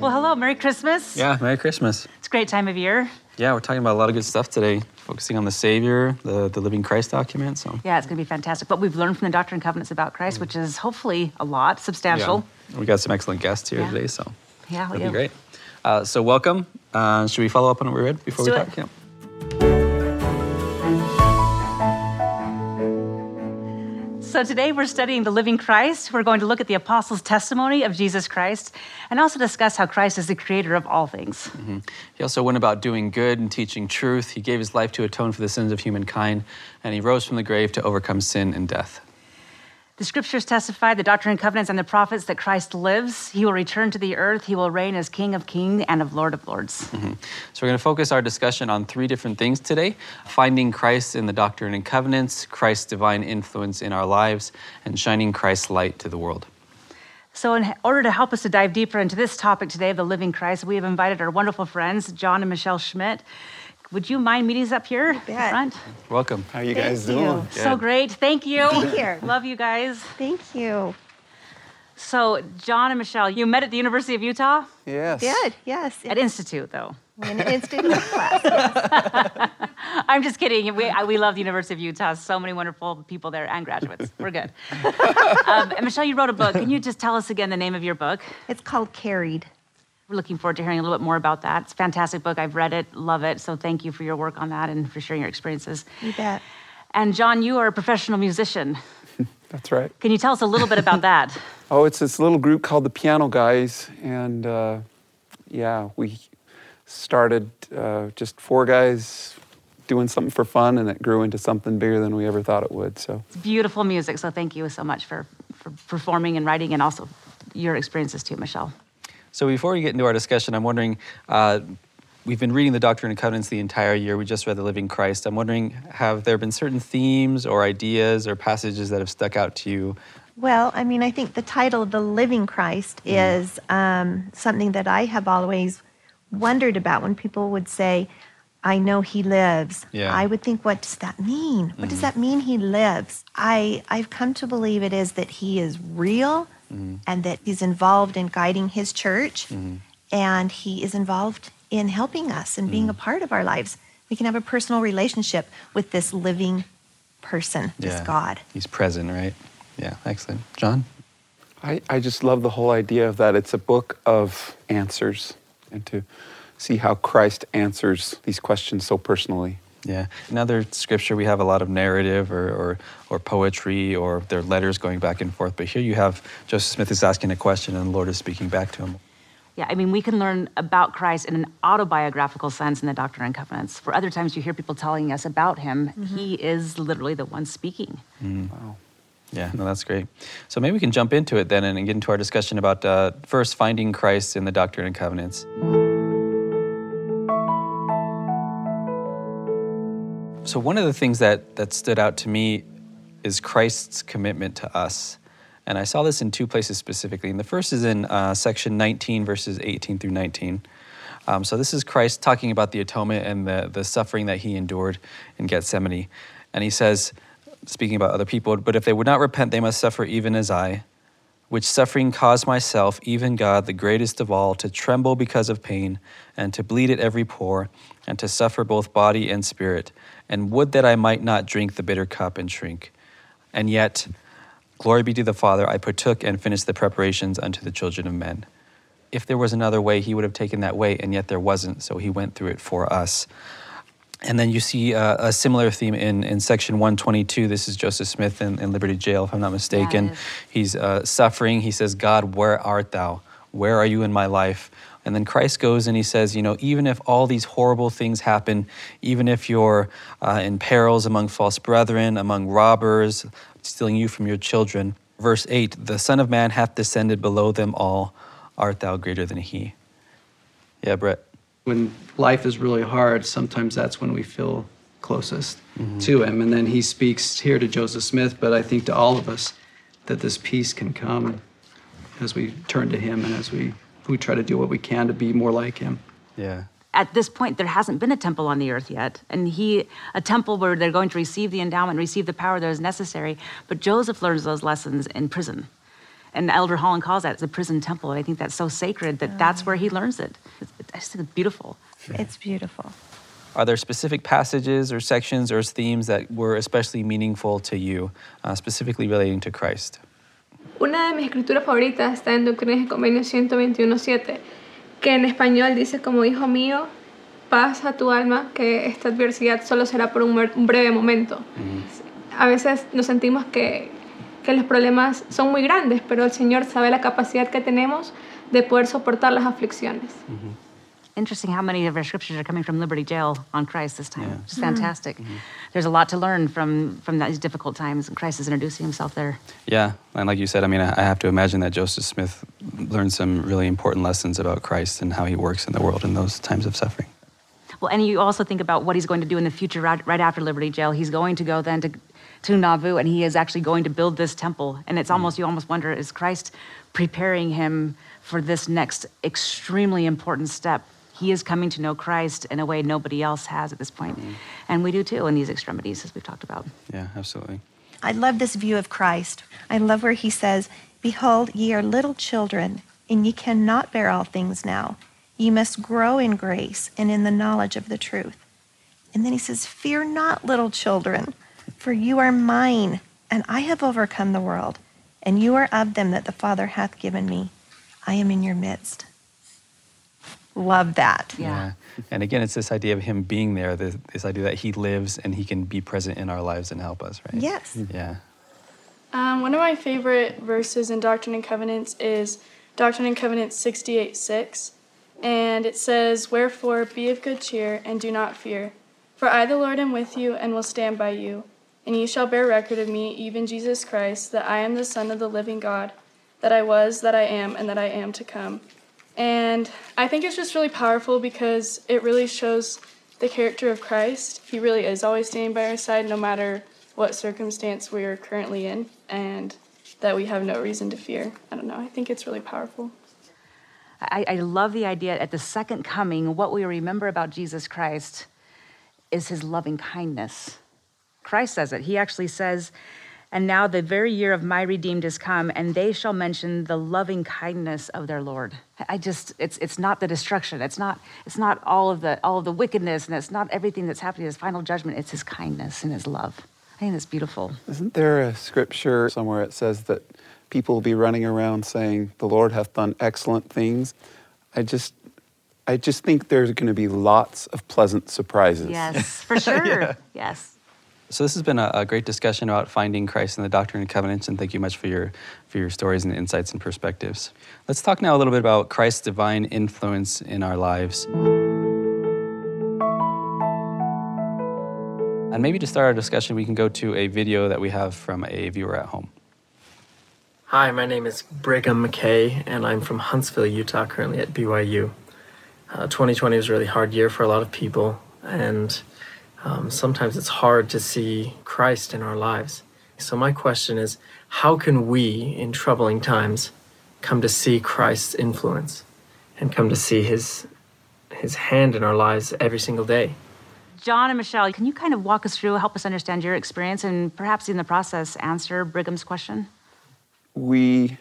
Well, hello, Merry Christmas. Yeah, Merry Christmas. It's a great time of year. Yeah, we're talking about a lot of good stuff today, focusing on the Savior, the, the Living Christ document. So Yeah, it's going to be fantastic. But we've learned from the Doctrine and Covenants about Christ, which is hopefully a lot, substantial. Yeah. We got some excellent guests here Yeah. today, so Yeah, we that'd be great. Uh, so welcome. Uh, should we follow up on what we read before Let's we do talk? it. Yeah. So today we're studying the living Christ. We're going to look at the apostles' testimony of Jesus Christ and also discuss how Christ is the creator of all things. Mm-hmm. He also went about doing good and teaching truth. He gave his life to atone for the sins of humankind, and he rose from the grave to overcome sin and death. The scriptures testify, the Doctrine and Covenants and the prophets, that Christ lives. He will return to the earth. He will reign as King of kings and of Lord of lords. Mm-hmm. So we're going to focus our discussion on three different things today finding Christ in the Doctrine and Covenants, Christ's divine influence in our lives, and shining Christ's light to the world. So, in order to help us to dive deeper into this topic today of the living Christ, we have invited our wonderful friends, John and Michelle Schmidt. Would you mind meeting us up here in front? Welcome. How are you Thank guys you. doing? So Good. great. Thank you. Be here. Love you guys. Thank you. So, John and Michelle, you met at the University of Utah Yes. Good. Yes. at Institute, though. in an institute class. I'm just kidding. We, I- we love the University of Utah. So many wonderful people there and graduates. We're good. um, and Michelle, you wrote a book. Can you just tell us again the name of your book? It's called Carried. We're looking forward to hearing a little bit more about that. It's a fantastic book. I've read it, love it. So thank you for your work on that and for sharing your experiences. You bet. And John, you are a professional musician. That's right. Can you tell us a little bit about that? Oh, it's this little group called the Piano Guys, and uh, yeah, we started uh, just four guys doing something for fun, and it grew into something bigger than we ever thought it would. So It's beautiful music. So thank you so much for, for performing and writing and also your experiences too, Michelle. So before we get into our discussion, I'm wondering, uh, we've been reading the Doctrine and Covenants the entire year. We just read the Living Christ. I'm wondering, have there been certain themes or ideas or passages that have stuck out to you? Well, I mean, I think the title, The Living Christ, is um, something that I have always wondered about when people would say, I know he lives. Yeah. I would think, what does that mean? What does that mean he lives? I, I've come to believe it is that he is real Mm-hmm. and that he's involved in guiding his church mm-hmm. and he is involved in helping us and being a mm-hmm. part of our lives. We can have a personal relationship with this living person, this God. He's present, right? Yeah, excellent. John? I, I just love the whole idea of that. It's a book of answers, and to see how Christ answers these questions so personally. Yeah. In other scripture, we have a lot of narrative or, or, or poetry or their letters going back and forth. But here you have Joseph Smith is asking a question and the Lord is speaking back to him. Yeah, I mean, we can learn about Christ in an autobiographical sense in the Doctrine and Covenants. For other times, you hear people telling us about him. He is literally the one speaking. Wow. Yeah, no, that's great. So maybe we can jump into it then and get into our discussion about uh, first finding Christ in the Doctrine and Covenants. So one of the things that that stood out to me is Christ's commitment to us, and I saw this in two places specifically. And the first is in uh, section 19, verses 18 through 19. Um, so this is Christ talking about the atonement and the the suffering that he endured in Gethsemane, and he says, speaking about other people, but if they would not repent, they must suffer even as I which suffering caused myself, even God, the greatest of all, to tremble because of pain, and to bleed at every pore, and to suffer both body and spirit, and would that I might not drink the bitter cup and shrink. And yet, glory be to the Father, I partook and finished the preparations unto the children of men. If there was another way, he would have taken that way, and yet there wasn't, so he went through it for us. And then you see uh, a similar theme in, in section 122. This is Joseph Smith in, in Liberty Jail, if I'm not mistaken. is. He's uh, suffering. He says, God, where art thou? Where are you in my life? And then Christ goes and he says, You know, even if all these horrible things happen, even if you're uh, in perils among false brethren, among robbers, stealing you from your children. Verse 8 The Son of Man hath descended below them all. Art thou greater than he? Yeah, Brett. When life is really hard, sometimes that's when we feel closest mm-hmm. to Him. And then He speaks here to Joseph Smith, but I think to all of us that this peace can come as we turn to Him and as we, we try to do what we can to be more like Him. Yeah. at this point there hasn't been a temple on the earth yet and he a temple where they're going to receive the endowment receive the power that is necessary but joseph learns those lessons in prison and elder holland calls that the prison temple and i think that's so sacred that that's where he learns it it's, it's beautiful It's beautiful. Are there specific passages or sections or themes that were especially meaningful to you, uh, specifically relating to Christ? Una de mis escrituras favoritas está en Doctrinas y Convenios 121.7, que en español dice como hijo mío, paz a tu alma, que esta adversidad solo será por un, mer- un breve momento. A veces nos sentimos que, que los problemas son muy grandes, pero el Señor sabe la capacidad que tenemos de poder soportar las aflicciones. Mm-hmm. interesting how many of our scriptures are coming from liberty jail on christ this time. Just fantastic. Mm-hmm. Mm-hmm. There's a lot to learn from from these difficult times and christ is introducing himself there. Yeah, and like you said, I mean, I I have to imagine that Joseph Smith learned some really important lessons about Christ and how he works in the world in those times of suffering. Well, and you also think about what he's going to do in the future right, right after Liberty Jail. He's going to go then to, to Nauvoo and he is actually going to build this temple. And it's hmm. almost, you almost wonder, is Christ preparing him for this next extremely important step? He is coming to know Christ in a way nobody else has at this point. Hmm. And we do too in these extremities, as we've talked about. Yeah, absolutely. I love this view of Christ. I love where he says, Behold, ye are little children, and ye cannot bear all things now. Ye must grow in grace and in the knowledge of the truth. And then he says, Fear not, little children, for you are mine, and I have overcome the world, and you are of them that the Father hath given me. I am in your midst. Love that. Yeah. And again, it's this idea of him being there, this, this idea that he lives and he can be present in our lives and help us, right? Yes. Yeah. Um, one of my favorite verses in Doctrine and Covenants is Doctrine and Covenants 68 6. And it says, Wherefore be of good cheer, and do not fear. For I, the Lord, am with you, and will stand by you. And ye shall bear record of me, even Jesus Christ, that I am the Son of the living God, that I was, that I am, and that I am to come. And I think it's just really powerful because it really shows the character of Christ. He really is always standing by our side no matter what circumstance we are currently in, and that we have no reason to fear. I don't know. I think it's really powerful. I, I love the idea at the second coming, what we remember about Jesus Christ is his loving kindness. Christ says it. He actually says, And now the very year of my redeemed is come, and they shall mention the loving kindness of their Lord. I just, it's, it's not the destruction. It's not, it's not all of the, all of the wickedness, and it's not everything that's happening, his final judgment. It's his kindness and his love. I think that's beautiful. Isn't there a scripture somewhere that says that people will be running around saying, The Lord hath done excellent things? I just I just think there's going to be lots of pleasant surprises. Yes, for sure. Yes. So this has been a, a great discussion about finding Christ in the Doctrine and Covenants, and thank you much for your for your stories and insights and perspectives. Let's talk now a little bit about Christ's divine influence in our lives. And maybe to start our discussion, we can go to a video that we have from a viewer at home. Hi, my name is Brigham McKay, and I'm from Huntsville, Utah, currently at BYU. Uh, 2020 was a really hard year for a lot of people, and um, sometimes it's hard to see Christ in our lives. So, my question is how can we, in troubling times, come to see Christ's influence and come to see his, his hand in our lives every single day? John and Michelle, can you kind of walk us through, help us understand your experience, and perhaps in the process answer Brigham's question? We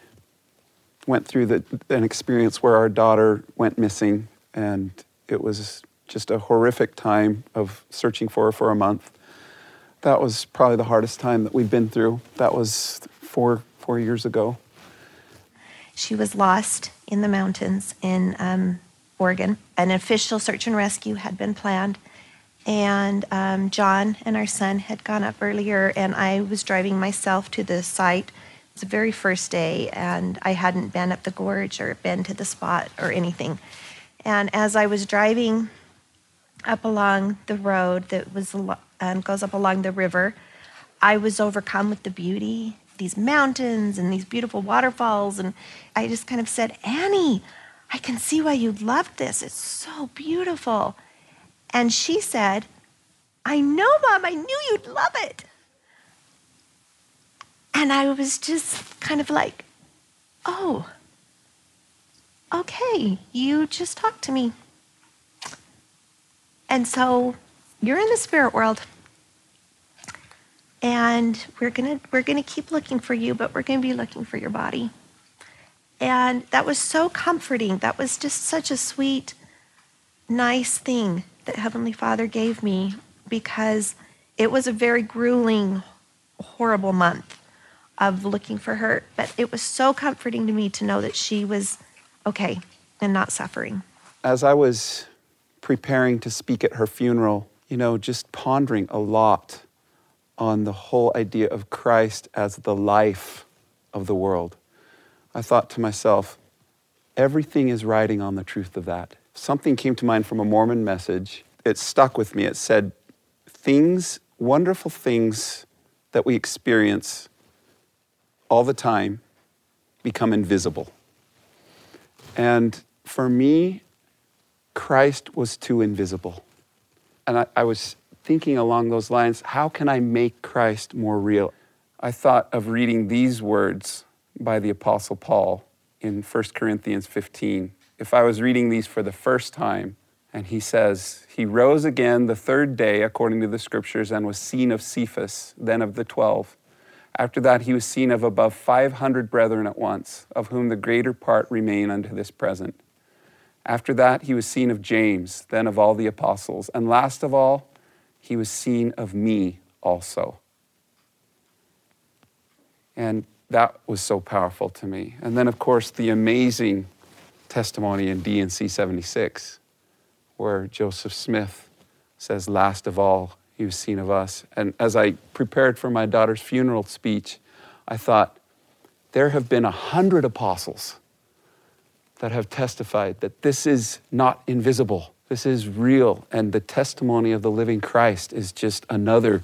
went through the, an experience where our daughter went missing, and it was just a horrific time of searching for her for a month. That was probably the hardest time that we've been through. That was four four years ago. She was lost in the mountains in um, Oregon. An official search and rescue had been planned, and um, John and our son had gone up earlier, and I was driving myself to the site. It was the very first day, and I hadn't been up the gorge or been to the spot or anything. And as I was driving up along the road that was um, goes up along the river, I was overcome with the beauty, these mountains and these beautiful waterfalls, and I just kind of said, Annie, I can see why you loved this. It's so beautiful. And she said, I know, Mom, I knew you'd love it. And I was just kind of like, oh, okay, you just talked to me. And so you're in the spirit world. And we're gonna we're gonna keep looking for you, but we're gonna be looking for your body. And that was so comforting. That was just such a sweet, nice thing that Heavenly Father gave me because it was a very grueling, horrible month of looking for her. But it was so comforting to me to know that she was okay and not suffering. As I was preparing to speak at her funeral, you know, just pondering a lot on the whole idea of Christ as the life of the world, I thought to myself, everything is riding on the truth of that. Something came to mind from a Mormon message. It stuck with me. It said, Things, wonderful things that we experience all the time become invisible. And for me, Christ was too invisible. And I, I, was thinking along those lines how can I make Christ more real? I thought of reading these words by the Apostle Paul in 1 Corinthians 15. If I was reading these for the first time, and he says, He rose again the third day, according to the scriptures, and was seen of Cephas, then of the twelve. After that, he was seen of above 500 brethren at once, of whom the greater part remain unto this present. After that, he was seen of James, then of all the apostles. And last of all, he was seen of me also. And that was so powerful to me. And then, of course, the amazing testimony in D&C 76, where Joseph Smith says, Last of all, he was seen of us. And as I prepared for my daughter's funeral speech, I thought, there have been a hundred apostles that have testified that this is not invisible, this is real. And the testimony of the living Christ is just another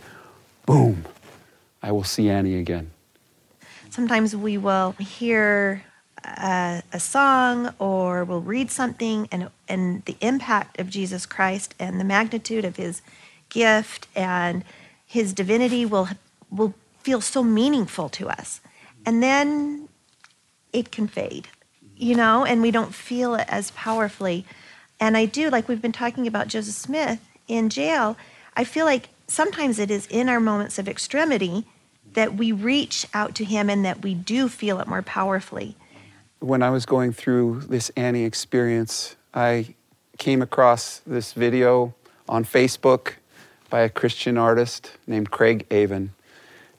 boom. I will see Annie again. Sometimes we will hear a, a, song or we'll read something, and, and the impact of Jesus Christ and the magnitude of his gift and his divinity will, will feel so meaningful to us. And then it can fade you know, and we don't feel it as powerfully. And I do, like we've been talking about Joseph Smith in jail, I feel like sometimes it is in our moments of extremity that we reach out to him and that we do feel it more powerfully. When I was going through this Annie experience, I came across this video on Facebook by a Christian artist named Craig Aven.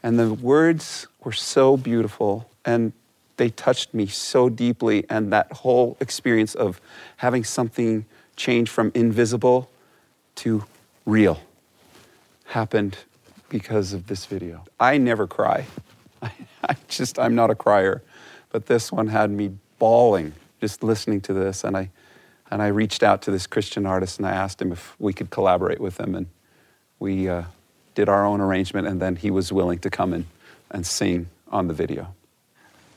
And the words were so beautiful. And they touched me so deeply. And that whole experience of having something change from invisible to real happened because of this video. I never cry. I, just, I'm not a crier. But this one had me bawling just listening to this. And I, and I reached out to this Christian artist and I asked him if we could collaborate with him. And we uh, did our own arrangement. And then he was willing to come in and sing on the video.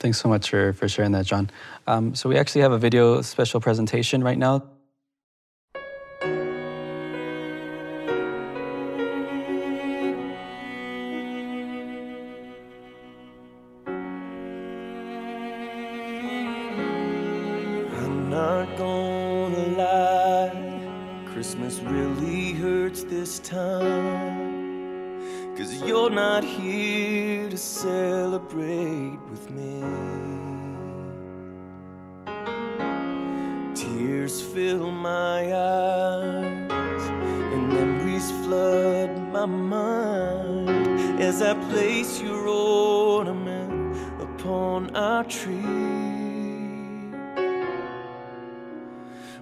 Thanks so much for, for sharing that, John. Um, so we actually have a video special presentation right now. Upon a tree.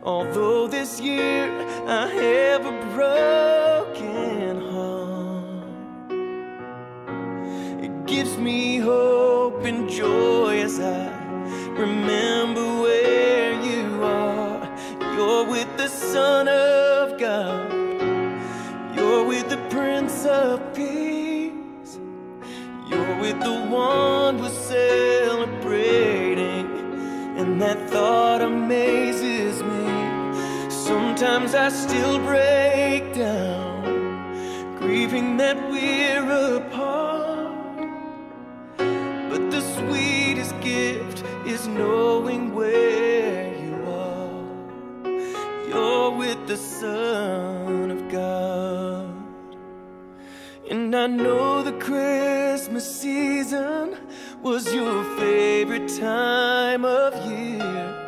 Although this year I have a broken heart, it gives me hope and joy as I remember where you are. You're with the Son of God, you're with the Prince of Peace, with the one we're celebrating, and that thought amazes me. Sometimes I still break down, grieving that we're apart. But the sweetest gift is knowing where you are. You're with the Son of I know the Christmas season was your favorite time of year.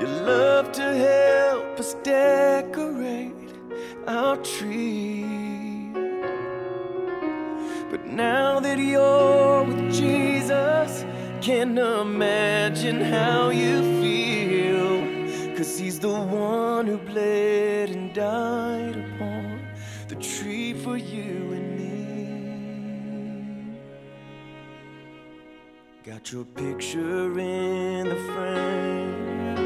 You love to help us decorate our tree. But now that you're with Jesus, can't imagine how you feel. Cause he's the one who bled and died upon the tree for you Got your picture in the frame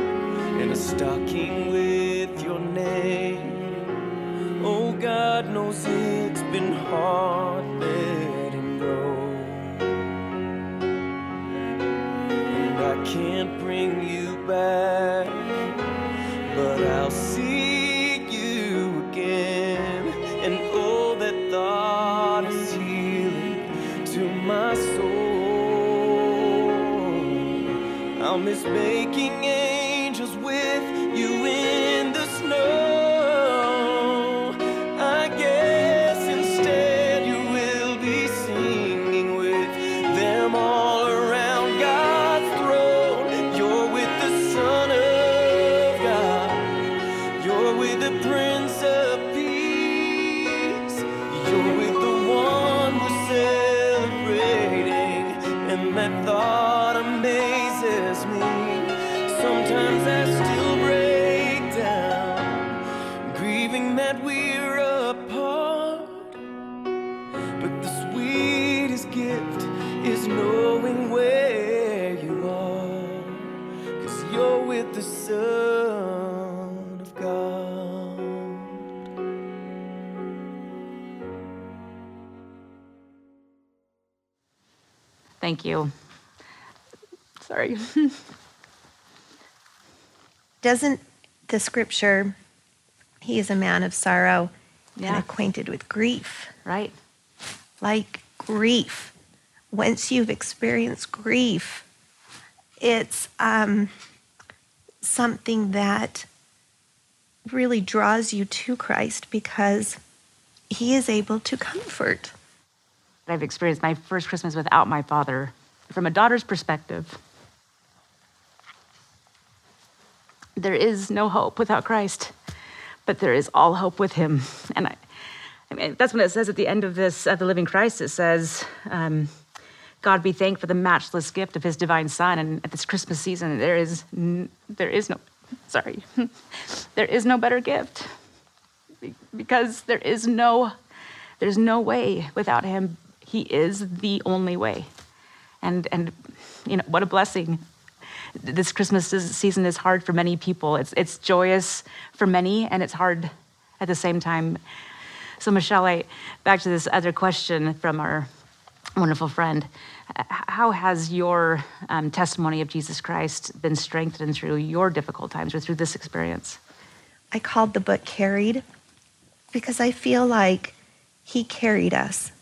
and a stocking with your name. Oh, God knows it's been hard letting go. And I can't bring you back, Making angels with you in the snow. I guess instead you will be singing with them all around God's throne. You're with the Son of God. You're with the Prince of Peace. You're with the one we're celebrating. And that thought Thank you. Sorry. Doesn't the scripture, he is a man of sorrow and acquainted with grief? right? Like grief. Once you've experienced grief, it's um, something that really draws you to Christ because he is able to comfort. I've experienced my first Christmas without my father. From a daughter's perspective, there is no hope without Christ, but there is all hope with him. And I, I mean, that's what it says at the end of this, of the Living Christ. It says, um, God be thanked for the matchless gift of his divine son. And at this Christmas season, there is, n- there is no, sorry, there is no better gift because there is no, there's no way without him. He is the only way. And, and you know, what a blessing. This Christmas season is hard for many people. It's, it's joyous for many, and it's hard at the same time. So, Michelle, I, back to this other question from our wonderful friend. How has your um, testimony of Jesus Christ been strengthened through your difficult times or through this experience? I called the book Carried because I feel like he carried us.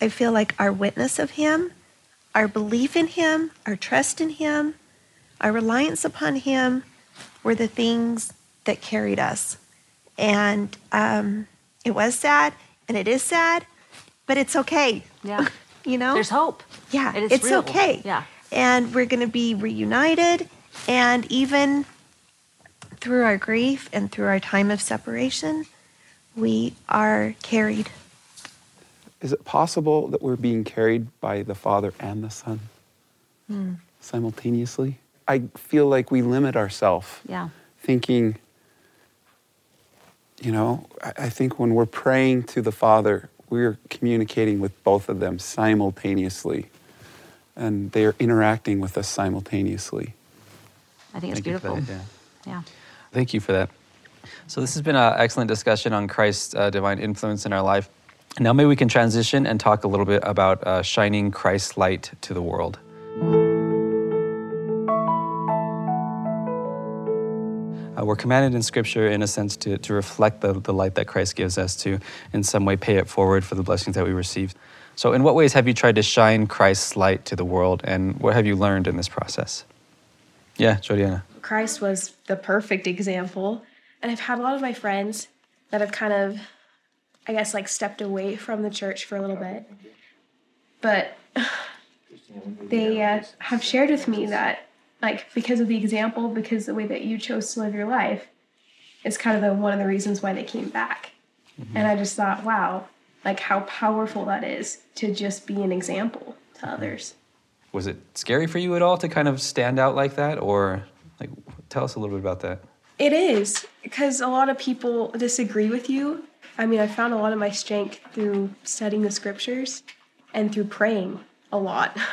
I feel like our witness of him, our belief in him, our trust in him, our reliance upon him were the things that carried us. And um, it was sad and it is sad, but it's okay. Yeah. You know? There's hope. Yeah, it's, real. okay. Yeah. And we're going to be reunited. And even through our grief and through our time of separation, we are carried. Is it possible that we're being carried by the Father and the Son simultaneously? I feel like we limit ourselves Yeah. thinking, you know, I, I think when we're praying to the Father, we're communicating with both of them simultaneously. And they are interacting with us simultaneously. I think it's Thank you for beautiful. that, yeah. yeah. Thank you for that. So, this has been an excellent discussion on Christ's uh, divine influence in our life. Now, maybe we can transition and talk a little bit about uh, shining Christ's light to the world. Uh, we're commanded in Scripture, in a sense, to, to reflect the, the light that Christ gives us, to in some way pay it forward for the blessings that we receive. So, in what ways have you tried to shine Christ's light to the world, and what have you learned in this process? Yeah, Jodiana. Christ was the perfect example. And I've had a lot of my friends that have kind of I guess, like stepped away from the church for a little bit. But they uh, have shared with me that, like, because of the example, because the way that you chose to live your life, is kind of the one of the reasons why they came back. And I just thought, wow, like how powerful that is to just be an example to others. Was it scary for you at all to kind of stand out like that, or like tell us a little bit about that? It is because a lot of people disagree with you. I mean, I found a lot of my strength through studying the scriptures and through praying a lot.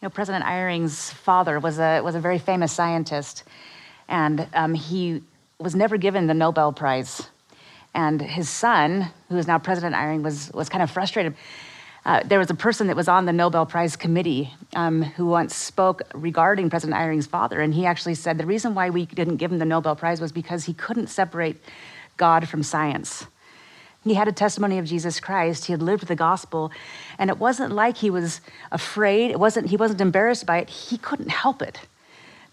You know, President Eyring's father was a, was a very famous scientist, and um, he was never given the Nobel Prize. And his son, who is now President Eyring, was, was kind of frustrated. Uh, there was a person that was on the Nobel Prize committee um, who once spoke regarding President Eyring's father, and he actually said the reason why we didn't give him the Nobel Prize was because he couldn't separate God from science. He had a testimony of Jesus Christ. He had lived the gospel, and it wasn't like he was afraid. It wasn't he wasn't embarrassed by it. He couldn't help it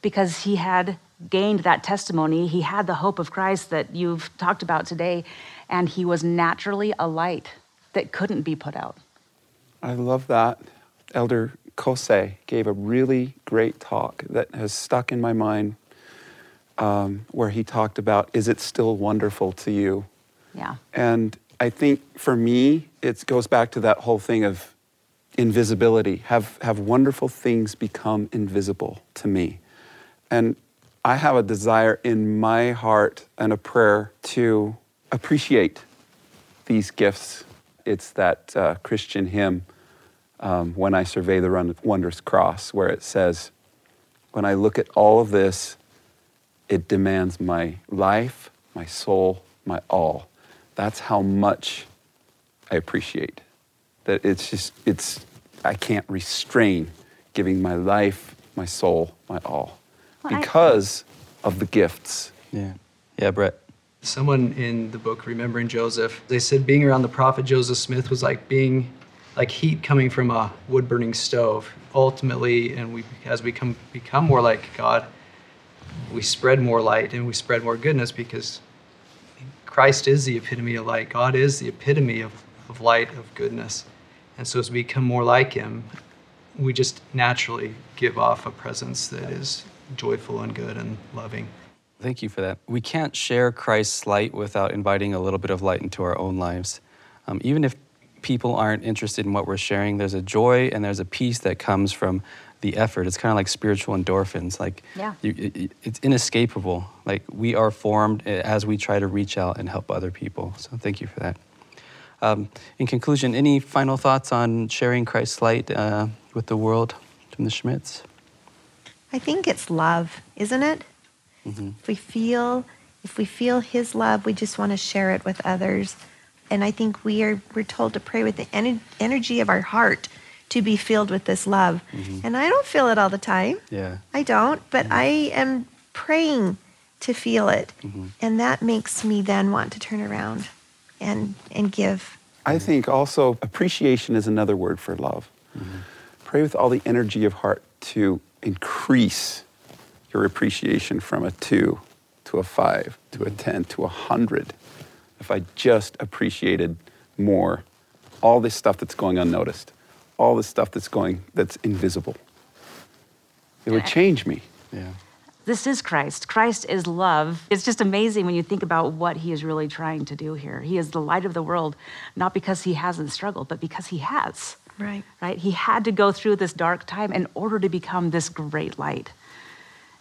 because he had gained that testimony. He had the hope of Christ that you've talked about today, and he was naturally a light that couldn't be put out. I love that. Elder Kose gave a really great talk that has stuck in my mind um, where he talked about, Is it still wonderful to you? Yeah. And I think for me, it goes back to that whole thing of invisibility. Have, have wonderful things become invisible to me? And I have a desire in my heart and a prayer to appreciate these gifts. It's that uh, Christian hymn, um, When I Survey the Wondrous Cross, where it says, When I look at all of this, it demands my life, my soul, my all. That's how much I appreciate. That it's just, it's, I can't restrain giving my life, my soul, my all Well, I- because of the gifts. Yeah. Yeah, Brett. Someone in the book Remembering Joseph, they said being around the prophet Joseph Smith was like being like heat coming from a wood burning stove. Ultimately, and we as we come become more like God, we spread more light and we spread more goodness because Christ is the epitome of light. God is the epitome of, of light, of goodness. And so as we become more like him, we just naturally give off a presence that is joyful and good and loving. Thank you for that. We can't share Christ's light without inviting a little bit of light into our own lives. Um, even if people aren't interested in what we're sharing, there's a joy and there's a peace that comes from the effort. It's kind of like spiritual endorphins. Like, Yeah. you, it, it's inescapable. Like, we are formed uh, as we try to reach out and help other people. So, thank you for that. Um, in conclusion, any final thoughts on sharing Christ's light uh, with the world from the Schmidts? I think it's love, isn't it? If we feel if we feel his love, we just want to share it with others. And I think we are we're told to pray with the ener- energy of our heart to be filled with this love. Mm-hmm. And I don't feel it all the time. Yeah. I don't, but mm-hmm. I am praying to feel it. Mm-hmm. And that makes me then want to turn around and and give. I think also appreciation is another word for love. Pray with all the energy of heart to increase your appreciation from a two to a five to a 10 to a hundred. If I just appreciated more all this stuff that's going unnoticed, all the stuff that's going, that's invisible, it would change me. Yeah. This is Christ. Christ is love. It's just amazing when you think about what he is really trying to do here. He is the light of the world, not because he hasn't struggled, but because he has. Right. Right? He had to go through this dark time in order to become this great light.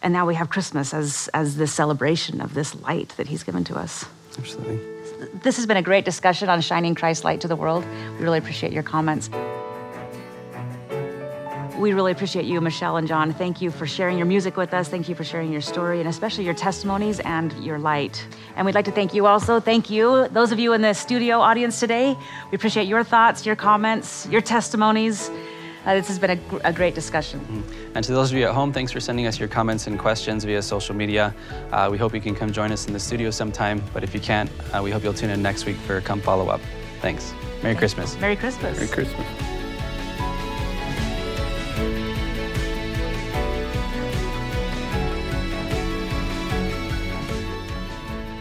And now we have Christmas as, as this celebration of this light that he's given to us. Absolutely. This has been a great discussion on shining Christ's light to the world. We really appreciate your comments. We really appreciate you, Michelle and John. Thank you for sharing your music with us. Thank you for sharing your story and especially your testimonies and your light. And we'd like to thank you also. Thank you, those of you in the studio audience today. We appreciate your thoughts, your comments, your testimonies. Uh, this has been a, gr- a great discussion. And to those of you at home, thanks for sending us your comments and questions via social media. Uh, we hope you can come join us in the studio sometime, but if you can't, uh, we hope you'll tune in next week for Come Follow Up. Thanks. Merry Christmas. Merry Christmas. Merry Christmas.